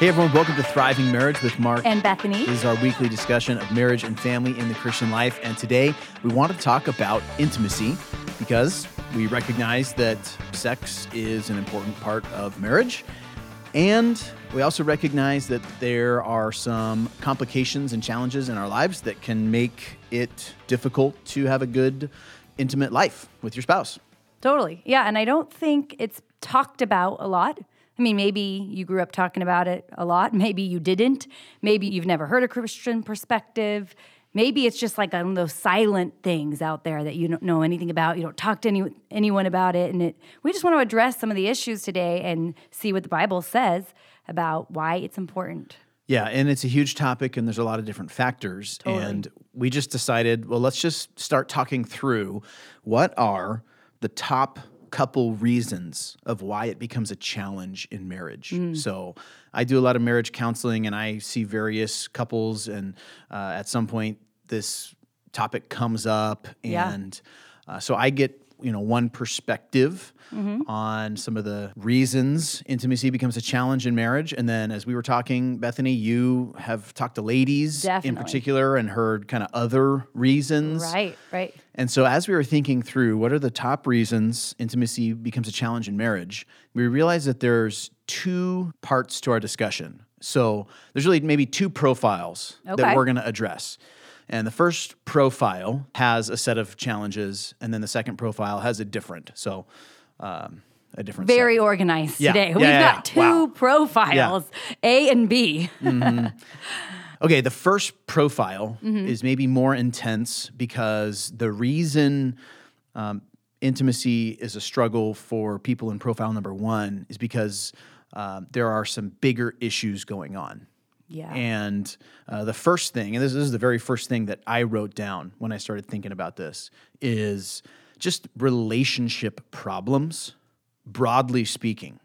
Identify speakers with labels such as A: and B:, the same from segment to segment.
A: Hey everyone, welcome to Thriving Marriage with Mark
B: and Bethany.
A: This is our weekly discussion of marriage and family in the Christian life. And today we want to talk about intimacy because we recognize that sex is an important part of marriage. And we also recognize that there are some complications and challenges in our lives that can make it difficult to have a good, intimate life with your spouse.
B: Totally. Yeah. And I don't think it's talked about a lot. I mean, maybe you grew up talking about it a lot. Maybe you didn't. Maybe you've never heard a Christian perspective. Maybe it's just like one of those silent things out there that you don't know anything about. You don't talk to any, anyone about it. And it, we just want to address some of the issues today and see what the Bible says about why it's important.
A: Yeah, and it's a huge topic, and there's a lot of different factors.
B: Totally.
A: And we just decided, well, let's just start talking through what are the top couple reasons of why it becomes a challenge in marriage. Mm. So I do a lot of marriage counseling and I see various couples, and uh, at some point, this topic comes up. And yeah. uh, so I get you know one perspective mm-hmm. on some of the reasons intimacy becomes a challenge in marriage and then as we were talking bethany you have talked to ladies
B: Definitely.
A: in particular and heard kind of other reasons
B: right right
A: and so as we were thinking through what are the top reasons intimacy becomes a challenge in marriage we realized that there's two parts to our discussion so there's really maybe two profiles
B: okay.
A: that we're going to address and the first profile has a set of challenges, and then the second profile has a different. So, um, a different.
B: Very
A: set.
B: organized
A: yeah.
B: today.
A: Yeah,
B: We've
A: yeah,
B: got two
A: wow.
B: profiles, A and B.
A: mm-hmm. Okay, the first profile mm-hmm. is maybe more intense because the reason um, intimacy is a struggle for people in profile number one is because uh, there are some bigger issues going on.
B: Yeah.
A: And uh, the first thing, and this, this is the very first thing that I wrote down when I started thinking about this, is just relationship problems, broadly speaking,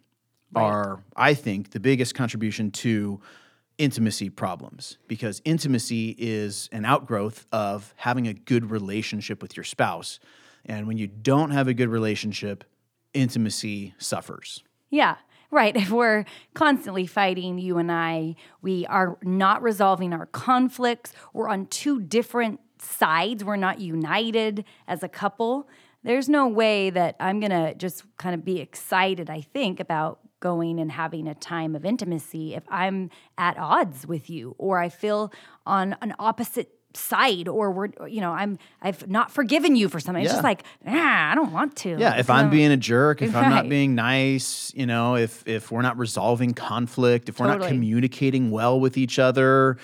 A: right. are, I think, the biggest contribution to intimacy problems because intimacy is an outgrowth of having a good relationship with your spouse. And when you don't have a good relationship, intimacy suffers.
B: Yeah. Right. If we're constantly fighting, you and I, we are not resolving our conflicts. We're on two different sides. We're not united as a couple. There's no way that I'm going to just kind of be excited, I think, about going and having a time of intimacy if I'm at odds with you or I feel on an opposite side or we're you know i'm i've not forgiven you for something. Yeah. it's just like ah i don't want to.
A: Yeah if i'm being a jerk if right. i'm not being nice you know if if we're not resolving conflict if we're
B: totally.
A: not communicating well with each other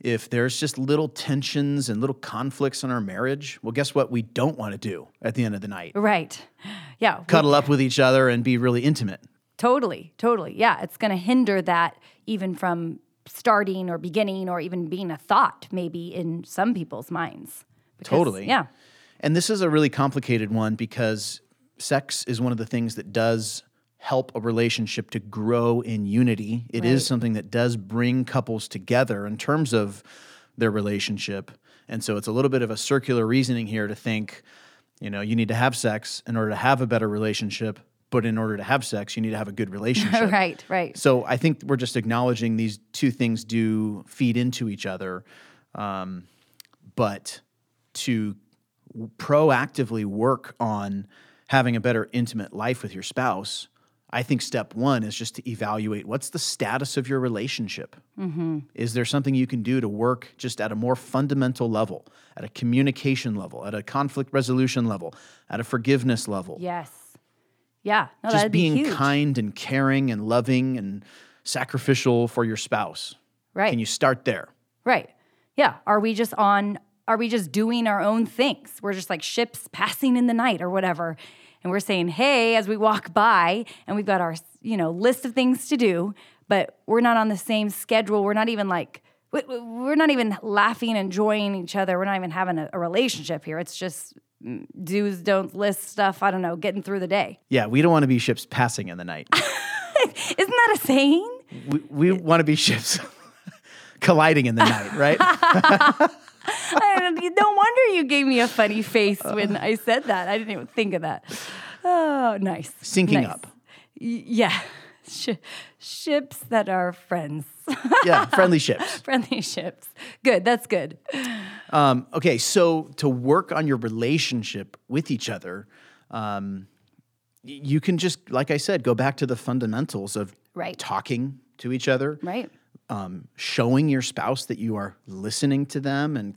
A: if there's just little tensions and little conflicts in our marriage well guess what we don't want to do at the end of the night?
B: Right. Yeah.
A: Cuddle we, up with each other and be really intimate.
B: Totally totally. Yeah it's going to hinder that even from starting or beginning or even being a thought maybe in some people's minds.
A: Because, totally.
B: Yeah.
A: And this is a really complicated one because sex is one of the things that does help a relationship to grow in unity. It right. is something that does bring couples together in terms of their relationship. And so it's a little bit of a circular reasoning here to think, you know, you need to have sex in order to have a better relationship, but in order to have sex, you need to have a good relationship.
B: right, right.
A: So I think we're just acknowledging these two things do feed into each other. Um, but to proactively work on having a better intimate life with your spouse, I think step one is just to evaluate what's the status of your relationship. Mm-hmm. Is there something you can do to work just at a more fundamental level, at a communication level, at a conflict resolution level, at a forgiveness level?
B: Yes yeah.
A: No, just being
B: be
A: kind and caring and loving and sacrificial for your spouse.
B: Right.
A: Can you start there?
B: Right. Yeah. Are we just on, are we just doing our own things? We're just like ships passing in the night or whatever. And we're saying, hey, as we walk by and we've got our, you know, list of things to do, but we're not on the same schedule. We're not even like, we're not even laughing, enjoying each other. We're not even having a, a relationship here. It's just do's, don'ts, list stuff. I don't know, getting through the day.
A: Yeah, we don't want to be ships passing in the night.
B: Isn't that a saying?
A: We, we want to be ships colliding in the night, right?
B: no wonder you gave me a funny face when I said that. I didn't even think of that. Oh, nice.
A: Sinking
B: nice.
A: up.
B: Yeah. Sh- ships that are friends,
A: Yeah, friendly ships.
B: friendly ships. Good, that's good.
A: Um, okay, so to work on your relationship with each other, um, you can just, like I said, go back to the fundamentals of
B: Right.
A: talking to each other,
B: Right.
A: um, showing your spouse that you are listening to them and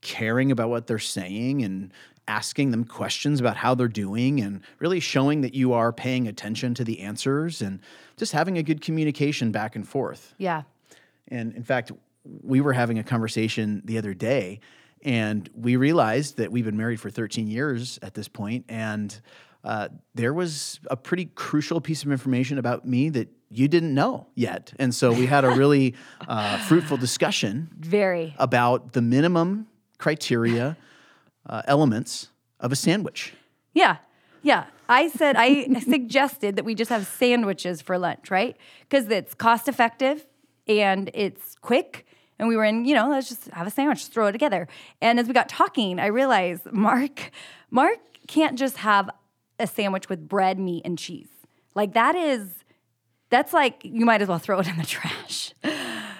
A: caring about what they're saying and asking them questions about how they're doing and really showing that you are paying attention to the answers and just having a good communication back and forth.
B: Yeah.
A: And in fact, we were having a conversation the other day and we realized that we've been married for 13 years at this point and uh, there was a pretty crucial piece of information about me that you didn't know yet. And so we had a really uh, fruitful discussion
B: Very.
A: about the minimum criteria uh, elements of a sandwich.
B: Yeah. Yeah. I said, I suggested that we just have sandwiches for lunch, right? Because it's cost effective and it's quick. And we were in, you know, let's just have a sandwich, throw it together. And as we got talking, I realized Mark, Mark can't just have a sandwich with bread, meat, and cheese. Like that is, that's like you might as well throw it in the trash.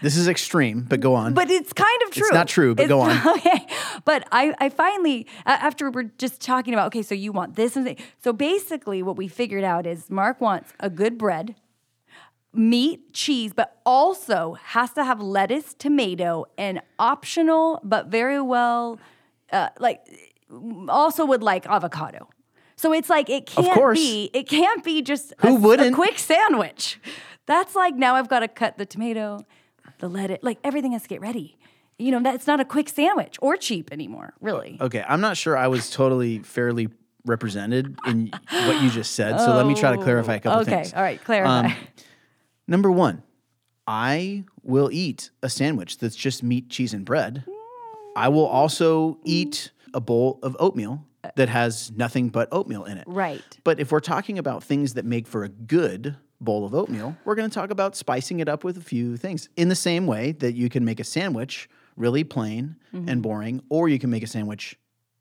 A: This is extreme, but go on.
B: But it's kind of true.
A: not true, but go on.
B: Okay. But I, I finally, after we're just talking about, okay, so you want this and that. So basically, what we figured out is Mark wants a good bread, meat, cheese, but also has to have lettuce, tomato, and optional, but very well, uh, like, also would like avocado. So it's like it can't be it can't be just
A: Who
B: a, a
A: wouldn't?
B: quick sandwich. That's like now I've got to cut the tomato, the lettuce, like everything has to get ready. You know, that's not a quick sandwich or cheap anymore, really.
A: Okay, I'm not sure I was totally fairly represented in what you just said. So let me try to clarify a couple
B: Oh, okay,
A: things.
B: Okay, all right, clarify.
A: Um, Number one, I will eat a sandwich that's just meat, cheese, and bread. I will also eat a bowl of oatmeal that has nothing but oatmeal in it.
B: right.
A: But if we're talking about things that make for a good bowl of oatmeal, we're going to talk about spicing it up with a few things. In the same way that you can make a sandwich really plain
B: Mm-hmm.
A: and boring, or you can make a sandwich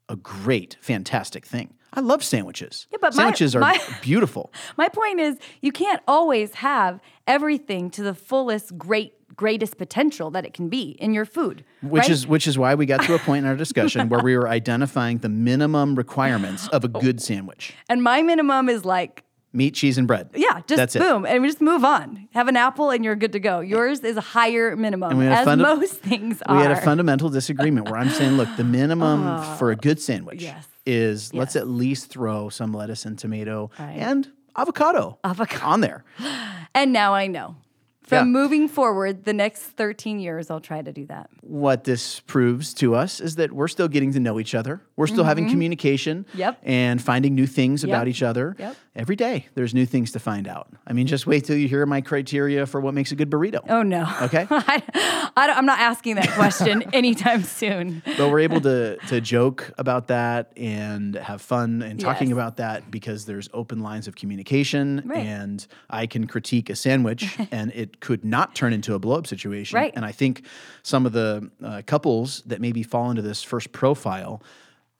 A: a great, fantastic thing. I love sandwiches.
B: Yeah, but my-
A: sandwiches are
B: my-
A: beautiful.
B: My point is you can't always have everything to the fullest great greatest potential that it can be in your food.
A: Which
B: right?
A: is which is why we got to a point in our discussion where we were identifying the minimum requirements of a good sandwich:
B: and my minimum is like
A: meat, cheese, and bread.
B: yeah, just
A: That's it.
B: boom, and we just move on. Have an apple, and you're good to go. Yours is a higher minimum,
A: we had a
B: as
A: funda-
B: most things are.
A: We had a fundamental disagreement where I'm saying, look, the minimum oh. for a good sandwich
B: Oh, yes.
A: is let's at least throw some lettuce and tomato
B: Right.
A: and avocado,
B: Avocado.
A: on there.
B: And now I know. From
A: Yeah.
B: moving forward, the next 13 years, I'll try to do that.
A: What this proves to us is that we're still getting to know each other. We're still having communication
B: Mm-hmm. Yep.
A: and finding new things
B: Yep.
A: about each other.
B: Yep.
A: Every day, there's new things to find out. I mean, just wait till you hear my criteria for what makes a good burrito.
B: Oh, no.
A: Okay.
B: I, I don't, I'm not asking that question anytime soon.
A: but we're able to to joke about that and have fun and talking
B: Yes.
A: about that because there's open lines of communication
B: Right.
A: and I can critique a sandwich and it could not turn into a blow up situation.
B: Right.
A: And I think some of the uh, couples that maybe fall into this first profile,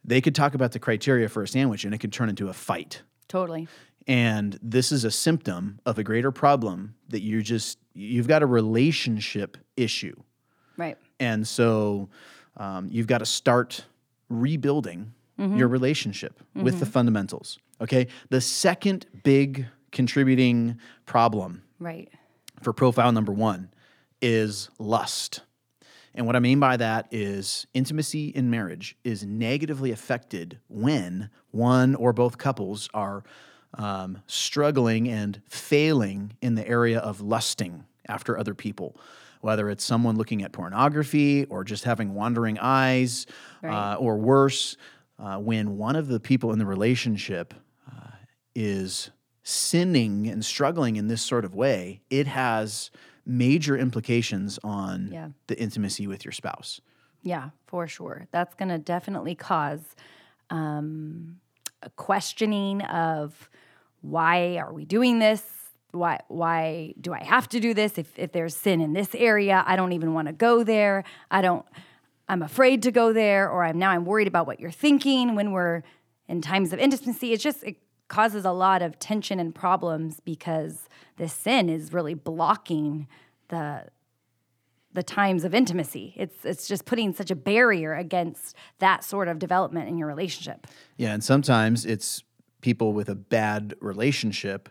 A: they could talk about the criteria for a sandwich and it could turn into a fight.
B: Totally.
A: And this is a symptom of a greater problem that you're just you've got a relationship issue.
B: Right.
A: And so um, you've got to start rebuilding your relationship with the fundamentals. Okay. The second big contributing problem
B: Right.
A: For profile number one is lust. And what I mean by that is intimacy in marriage is negatively affected when one or both couples are um, struggling and failing in the area of lusting after other people, whether it's someone looking at pornography or just having wandering eyes, uh, or worse, uh, when one of the people in the relationship uh, is sinning and struggling in this sort of way, it has major implications on
B: Yeah.
A: the intimacy with your spouse.
B: Yeah, for sure. That's going to definitely cause um, a questioning of why are we doing this? Why why do I have to do this? If if there's sin in this area, I don't even want to go there. I don't. I'm afraid to go there, or I'm now I'm worried about what you're thinking when we're in times of intimacy. It's just it, causes a lot of tension and problems because this sin is really blocking the the times of intimacy. It's it's just putting such a barrier against that sort of development in your relationship.
A: Yeah, and sometimes it's people with a bad relationship.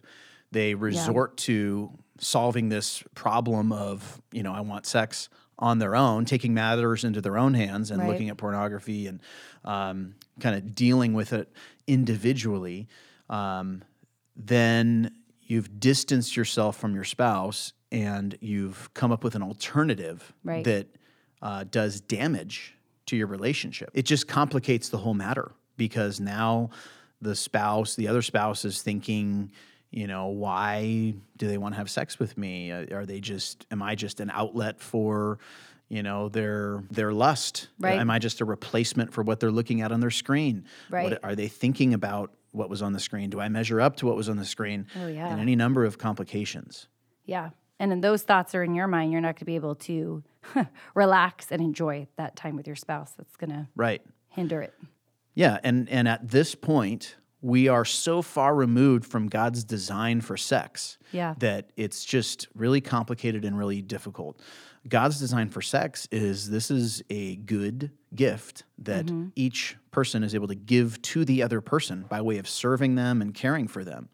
A: They resort to solving this problem of, you know, I want sex on their own, taking matters into their own hands and
B: Right.
A: looking at pornography and um, kind of dealing with it individually. Um, then you've distanced yourself from your spouse and you've come up with an alternative
B: Right.
A: that uh, does damage to your relationship. It just complicates the whole matter because now the spouse, the other spouse is thinking, you know, why do they want to have sex with me? Uh, Are they just, am I just an outlet for, you know, their their lust?
B: Right.
A: Am I just a replacement for what they're looking at on their screen?
B: Right.
A: What, are they thinking about what was on the screen? Do I measure up to what was on the screen?
B: Oh, yeah.
A: And any number of complications.
B: Yeah. And then those thoughts are in your mind, you're not going to be able to relax and enjoy that time with your spouse. That's going to
A: Right.
B: hinder it.
A: Yeah, and and at this point, we are so far removed from God's design for sex
B: Yeah.
A: that it's just really complicated and really difficult. God's design for sex is this is a good gift that
B: Mm-hmm.
A: each person is able to give to the other person by way of serving them and caring for them.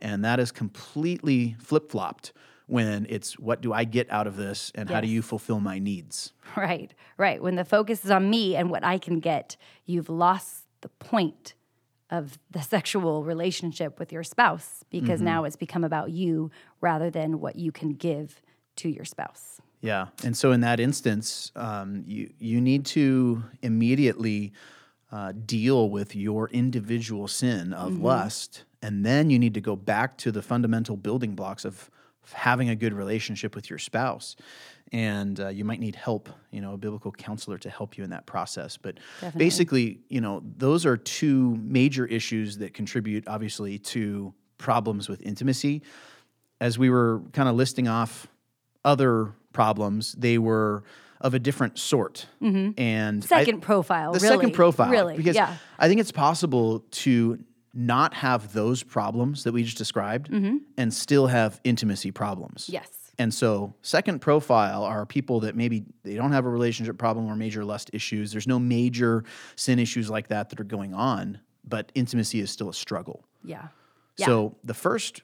A: And that is completely flip-flopped when it's what do I get out of this and how do you fulfill my needs?
B: Right, right. When the focus is on me and what I can get, you've lost the point of the sexual relationship with your spouse because
A: Mm-hmm.
B: now it's become about you rather than what you can give to your spouse.
A: Yeah, and so in that instance, um, you you need to immediately uh, deal with your individual sin of lust, and then you need to go back to the fundamental building blocks of having a good relationship with your spouse. And uh, you might need help, you know, a biblical counselor to help you in that process. But basically, you know, those are two major issues that contribute, obviously, to problems with intimacy as we were kind of listing off other problems, they were of a different sort. And
B: Mm-hmm. Second profile,
A: the
B: really,
A: second profile,
B: really,
A: because
B: yeah.
A: I think it's possible to not have those problems that we just described and still have intimacy problems.
B: Mm-hmm. Yes.
A: And so, second profile are people that maybe they don't have a relationship problem or major lust issues. There's no major sin issues like that that are going on, but intimacy is still a struggle.
B: Yeah. Yeah.
A: So the first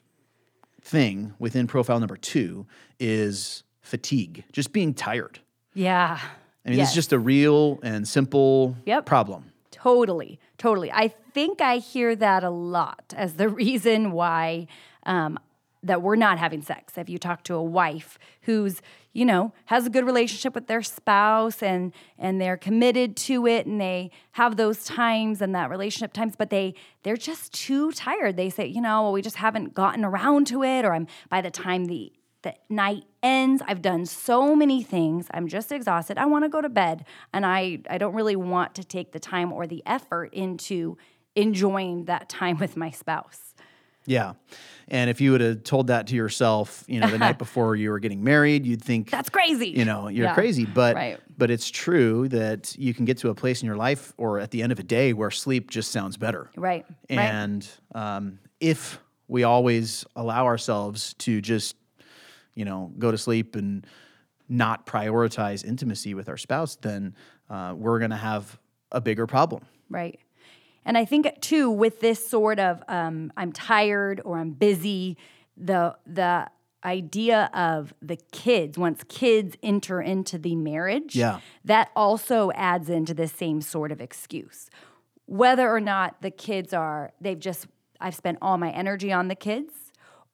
A: thing within profile number two is fatigue, just being tired.
B: yeah.
A: I mean,
B: Yes.
A: it's just a real and simple
B: Yep.
A: problem.
B: Totally, totally. I think I hear that a lot as the reason why um, that we're not having sex. If you talk to a wife who's, you know, has a good relationship with their spouse and and they're committed to it and they have those times and that relationship times, but they they're just too tired. They say, you know, well, we just haven't gotten around to it, or I'm by the time the the night ends. I've done so many things. I'm just exhausted. I want to go to bed and i i don't really want to take the time or the effort into enjoying that time with my spouse.
A: Yeah. And if you would have told that to yourself, you know, the night before you were getting married, you'd think
B: that's crazy.
A: you know you're
B: Yeah.
A: crazy. But
B: Right.
A: but it's true that you can get to a place in your life or at the end of a day where sleep just sounds better.
B: Right. Right.
A: And um, if we always allow ourselves to just you know go to sleep and not prioritize intimacy with our spouse then uh, we're going to have a bigger problem
B: Right. And I think too with this sort of um, I'm tired or I'm busy, the the idea of the kids once kids enter into the marriage,
A: Yeah.
B: that also adds into the same sort of excuse. Whether or not the kids are they've just I've spent all my energy on the kids,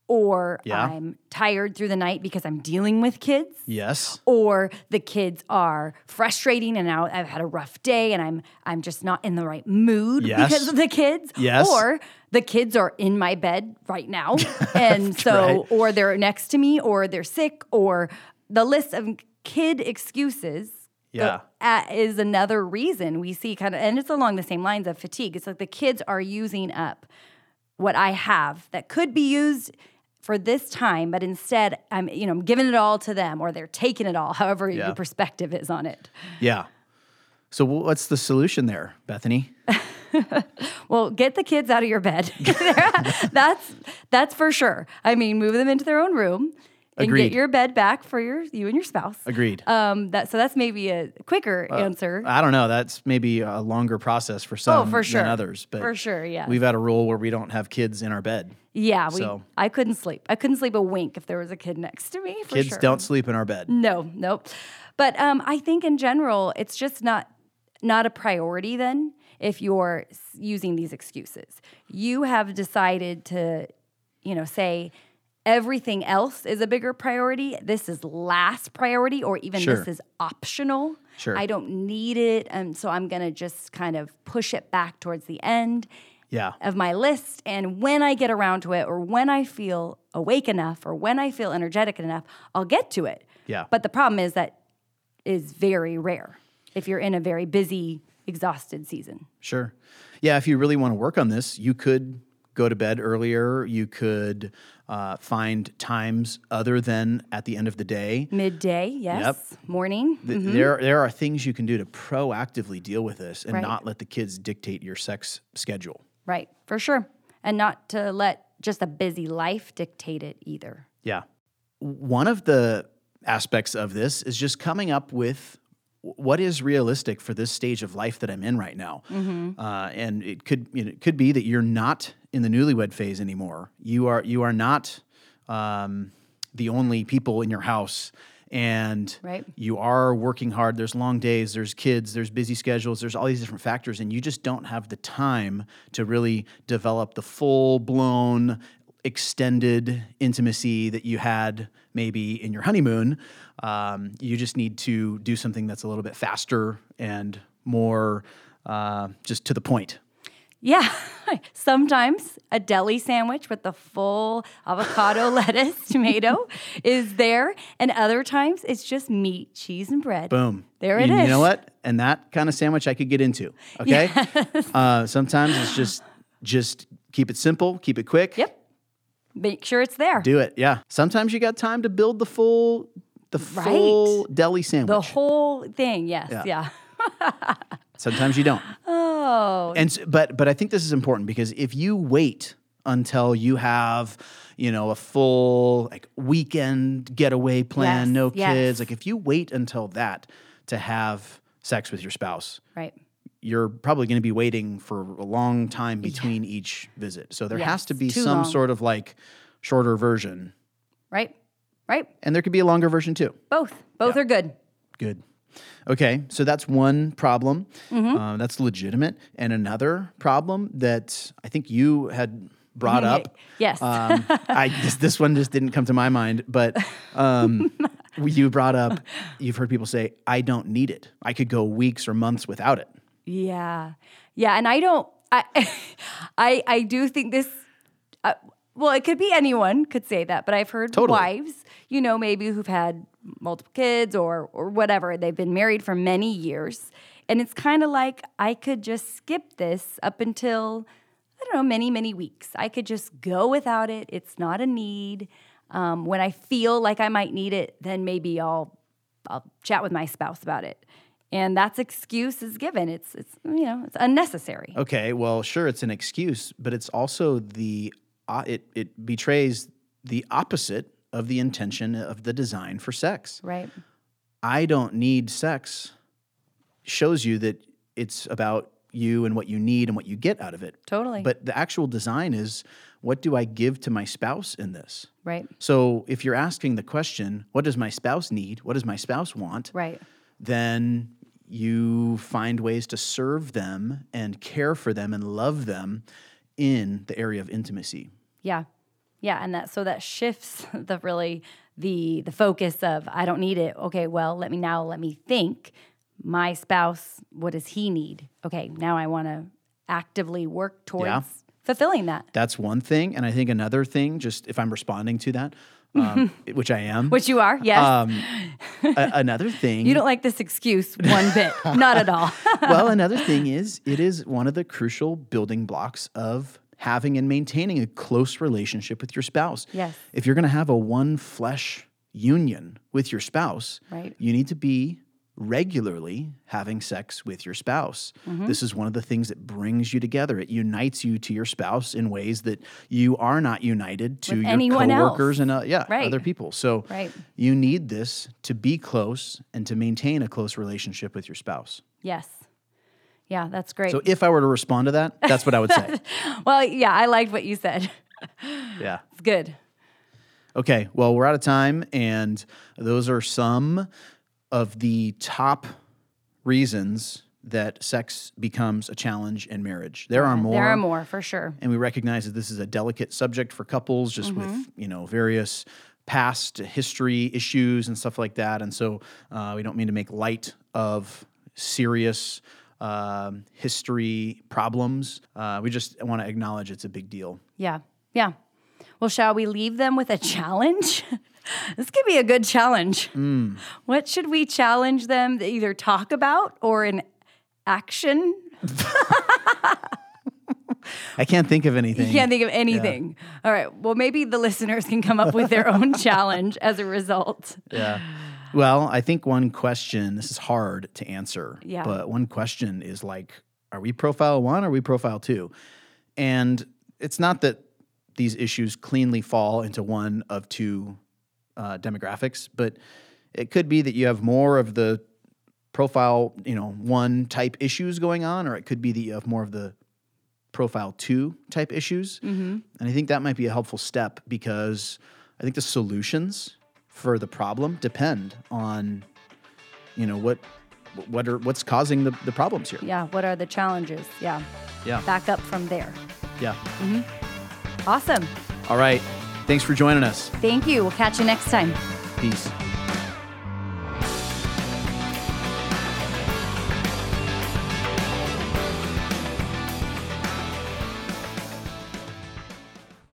B: or
A: Yeah.
B: I'm tired through the night because I'm dealing with kids
A: yes
B: or the kids are frustrating and now I've had a rough day and I'm I'm just not in the right mood
A: Yes.
B: because of the kids.
A: Yes.
B: Or the kids are in my bed right now. and so
A: right.
B: or they're next to me or they're sick or the list of kid excuses
A: Yeah.
B: uh, is another reason we see kind of and it's along the same lines of fatigue. It's like the kids are using up what I have that could be used for this time, but instead I'm, you know, I'm giving it all to them or they're taking it all, however
A: Yeah.
B: your perspective is on it.
A: yeah so what's the solution there bethany
B: well, get the kids out of your bed. that's that's for sure. I mean, move them into their own room and
A: Agreed.
B: get your bed back for your you and your spouse.
A: Agreed.
B: Um, that so that's maybe a quicker answer.
A: I don't know. That's maybe a longer process for some
B: Oh, for sure.
A: than others. But
B: For sure, yeah.
A: We've had a rule where we don't have kids in our bed.
B: Yeah, we,
A: so-
B: I couldn't sleep. I couldn't sleep a wink if there was a kid next to me. For
A: Kids
B: sure.
A: don't sleep in our bed.
B: No, nope. But um, I think in general, it's just not not a priority. Then, if you're using these excuses, you have decided to, you know, say everything else is a bigger priority. This is last priority, or even
A: Sure.
B: this is optional.
A: Sure.
B: I don't need it, and so I'm gonna just kind of push it back towards the end
A: Yeah.
B: of my list. And when I get around to it, or when I feel awake enough, or when I feel energetic enough, I'll get to it.
A: Yeah.
B: But the problem is that is very rare if you're in a very busy, exhausted season.
A: Sure. Yeah, if you really want to work on this, you could go to bed earlier. You could uh, find times other than at the end of the day.
B: Midday, yes. Morning.
A: Th- There, there are things you can do to proactively deal with this and
B: Right.
A: not let the kids dictate your sex schedule.
B: Right, for sure. And not to let just a busy life dictate it either.
A: Yeah. One of the aspects of this is just coming up with what is realistic for this stage of life that I'm in right now. Uh, and it could you know, it could be that you're not in the newlywed phase anymore. You are you are not um, the only people in your house. And
B: Right.
A: you are working hard. There's long days, there's kids, there's busy schedules, there's all these different factors, and you just don't have the time to really develop the full blown extended intimacy that you had maybe in your honeymoon. Um, you just need to do something that's a little bit faster and more uh, just to the point.
B: Yeah, sometimes a deli sandwich with the full avocado, lettuce, tomato is there. And other times it's just meat, cheese, and bread.
A: Boom.
B: There it
A: You- You know what? And that kind of sandwich I could get into. Okay. Uh, sometimes it's just just keep it simple, keep it quick.
B: Yep. Make sure it's there.
A: Do it. Yeah. Sometimes you got time to build the full the full deli sandwich.
B: the whole thing, yes.
A: Yeah.
B: Yeah.
A: Sometimes you don't.
B: Oh,
A: And but but I think this is important because if you wait until you have you know a full like weekend getaway plan,
B: Yes,
A: no
B: yes.
A: kids, like if you wait until that to have sex with your spouse,
B: right.
A: you're probably going to be waiting for a long time between each visit. So there has to be some
B: long.
A: sort of like shorter version,
B: Right. Right.
A: and there could be a longer version too.
B: Both. Both are good.
A: Good. Okay, so that's one problem.
B: Mm-hmm.
A: Uh, that's legitimate. And another problem that I think you had brought up.
B: Yes.
A: Um, I this, this one just didn't come to my mind, but um, you brought up. You've heard people say, "I don't need it. I could go weeks or months without it."
B: Yeah. Yeah. And I don't, I, I, I do think this, uh, well, it could be anyone could say that, but I've heard
A: Totally.
B: wives, you know, maybe who've had multiple kids or, or whatever. They've been married for many years. And it's kind of like I could just skip this up until, I don't know, many, many weeks. I could just go without it. It's not a need. Um, when I feel like I might need it, then maybe I'll I'll chat with my spouse about it. And that's excuse is given. It's it's you know it's unnecessary.
A: Okay, well, sure, it's an excuse, but it's also the uh, it it betrays the opposite of the intention of the design for sex.
B: Right.
A: I don't need sex shows you that it's about you and what you need and what you get out of it.
B: Totally.
A: But the actual design is what do I give to my spouse in this?
B: Right.
A: So if you're asking the question, what does my spouse need? What does my spouse want?
B: Right.
A: Then you find ways to serve them and care for them and love them in the area of intimacy.
B: Yeah. Yeah. And that so that shifts the really the the focus of I don't need it. Okay, well, let me now let me think. My spouse, what does he need? Okay, now I want to actively work towards
A: Yeah.
B: fulfilling that.
A: That's one thing. And I think another thing, just if I'm responding to that, um, which I am,
B: Which you are, yes.
A: um, a- another thing.
B: you don't like this excuse one bit. Not at all.
A: well, another thing is it is one of the crucial building blocks of having and maintaining a close relationship with your spouse.
B: Yes.
A: If you're going to have a one flesh union with your spouse,
B: Right.
A: you need to be regularly having sex with your spouse. This is one of the things that brings you together. It unites you to your spouse in ways that you are not united to
B: With
A: your
B: anyone
A: coworkers
B: else.
A: and uh, yeah,
B: Right.
A: other people. So
B: Right.
A: you need this to be close and to maintain a close relationship with your spouse.
B: Yes. Yeah, that's great.
A: So if I were to respond to that, that's what I would say.
B: well, yeah, I liked what you said.
A: yeah.
B: It's good.
A: Okay, well, we're out of time, and those are some of the top reasons that sex becomes a challenge in marriage. There are more.
B: There are more for sure.
A: And we recognize that this is a delicate subject for couples, just
B: Mm-hmm.
A: with you know various past history issues and stuff like that. And so uh, we don't mean to make light of serious um, history problems. Uh, we just want to acknowledge it's a big deal.
B: Yeah. Yeah. Well, shall we leave them with a challenge? This could be a good challenge.
A: Hmm.
B: What should we challenge them to either talk about or in action?
A: I can't think of anything.
B: You can't think of anything. All right. Well, maybe the listeners can come up with their own challenge as a result.
A: Yeah. Well, I think one question, this is hard to answer,
B: Yeah.
A: but one question is like, are we profile one or are we profile two? And it's not that these issues cleanly fall into one of two uh, demographics, but it could be that you have more of the profile, you know, one type issues going on, or it could be that you have more of the profile two type issues. And I think that might be a helpful step because I think the solutions for the problem depend on, you know, what what are what's causing the, the problems here.
B: Yeah. What are the challenges? Yeah.
A: Yeah.
B: Back up from there.
A: Yeah.
B: Awesome.
A: All right. Thanks for joining us.
B: Thank you. We'll catch you next time.
A: Peace.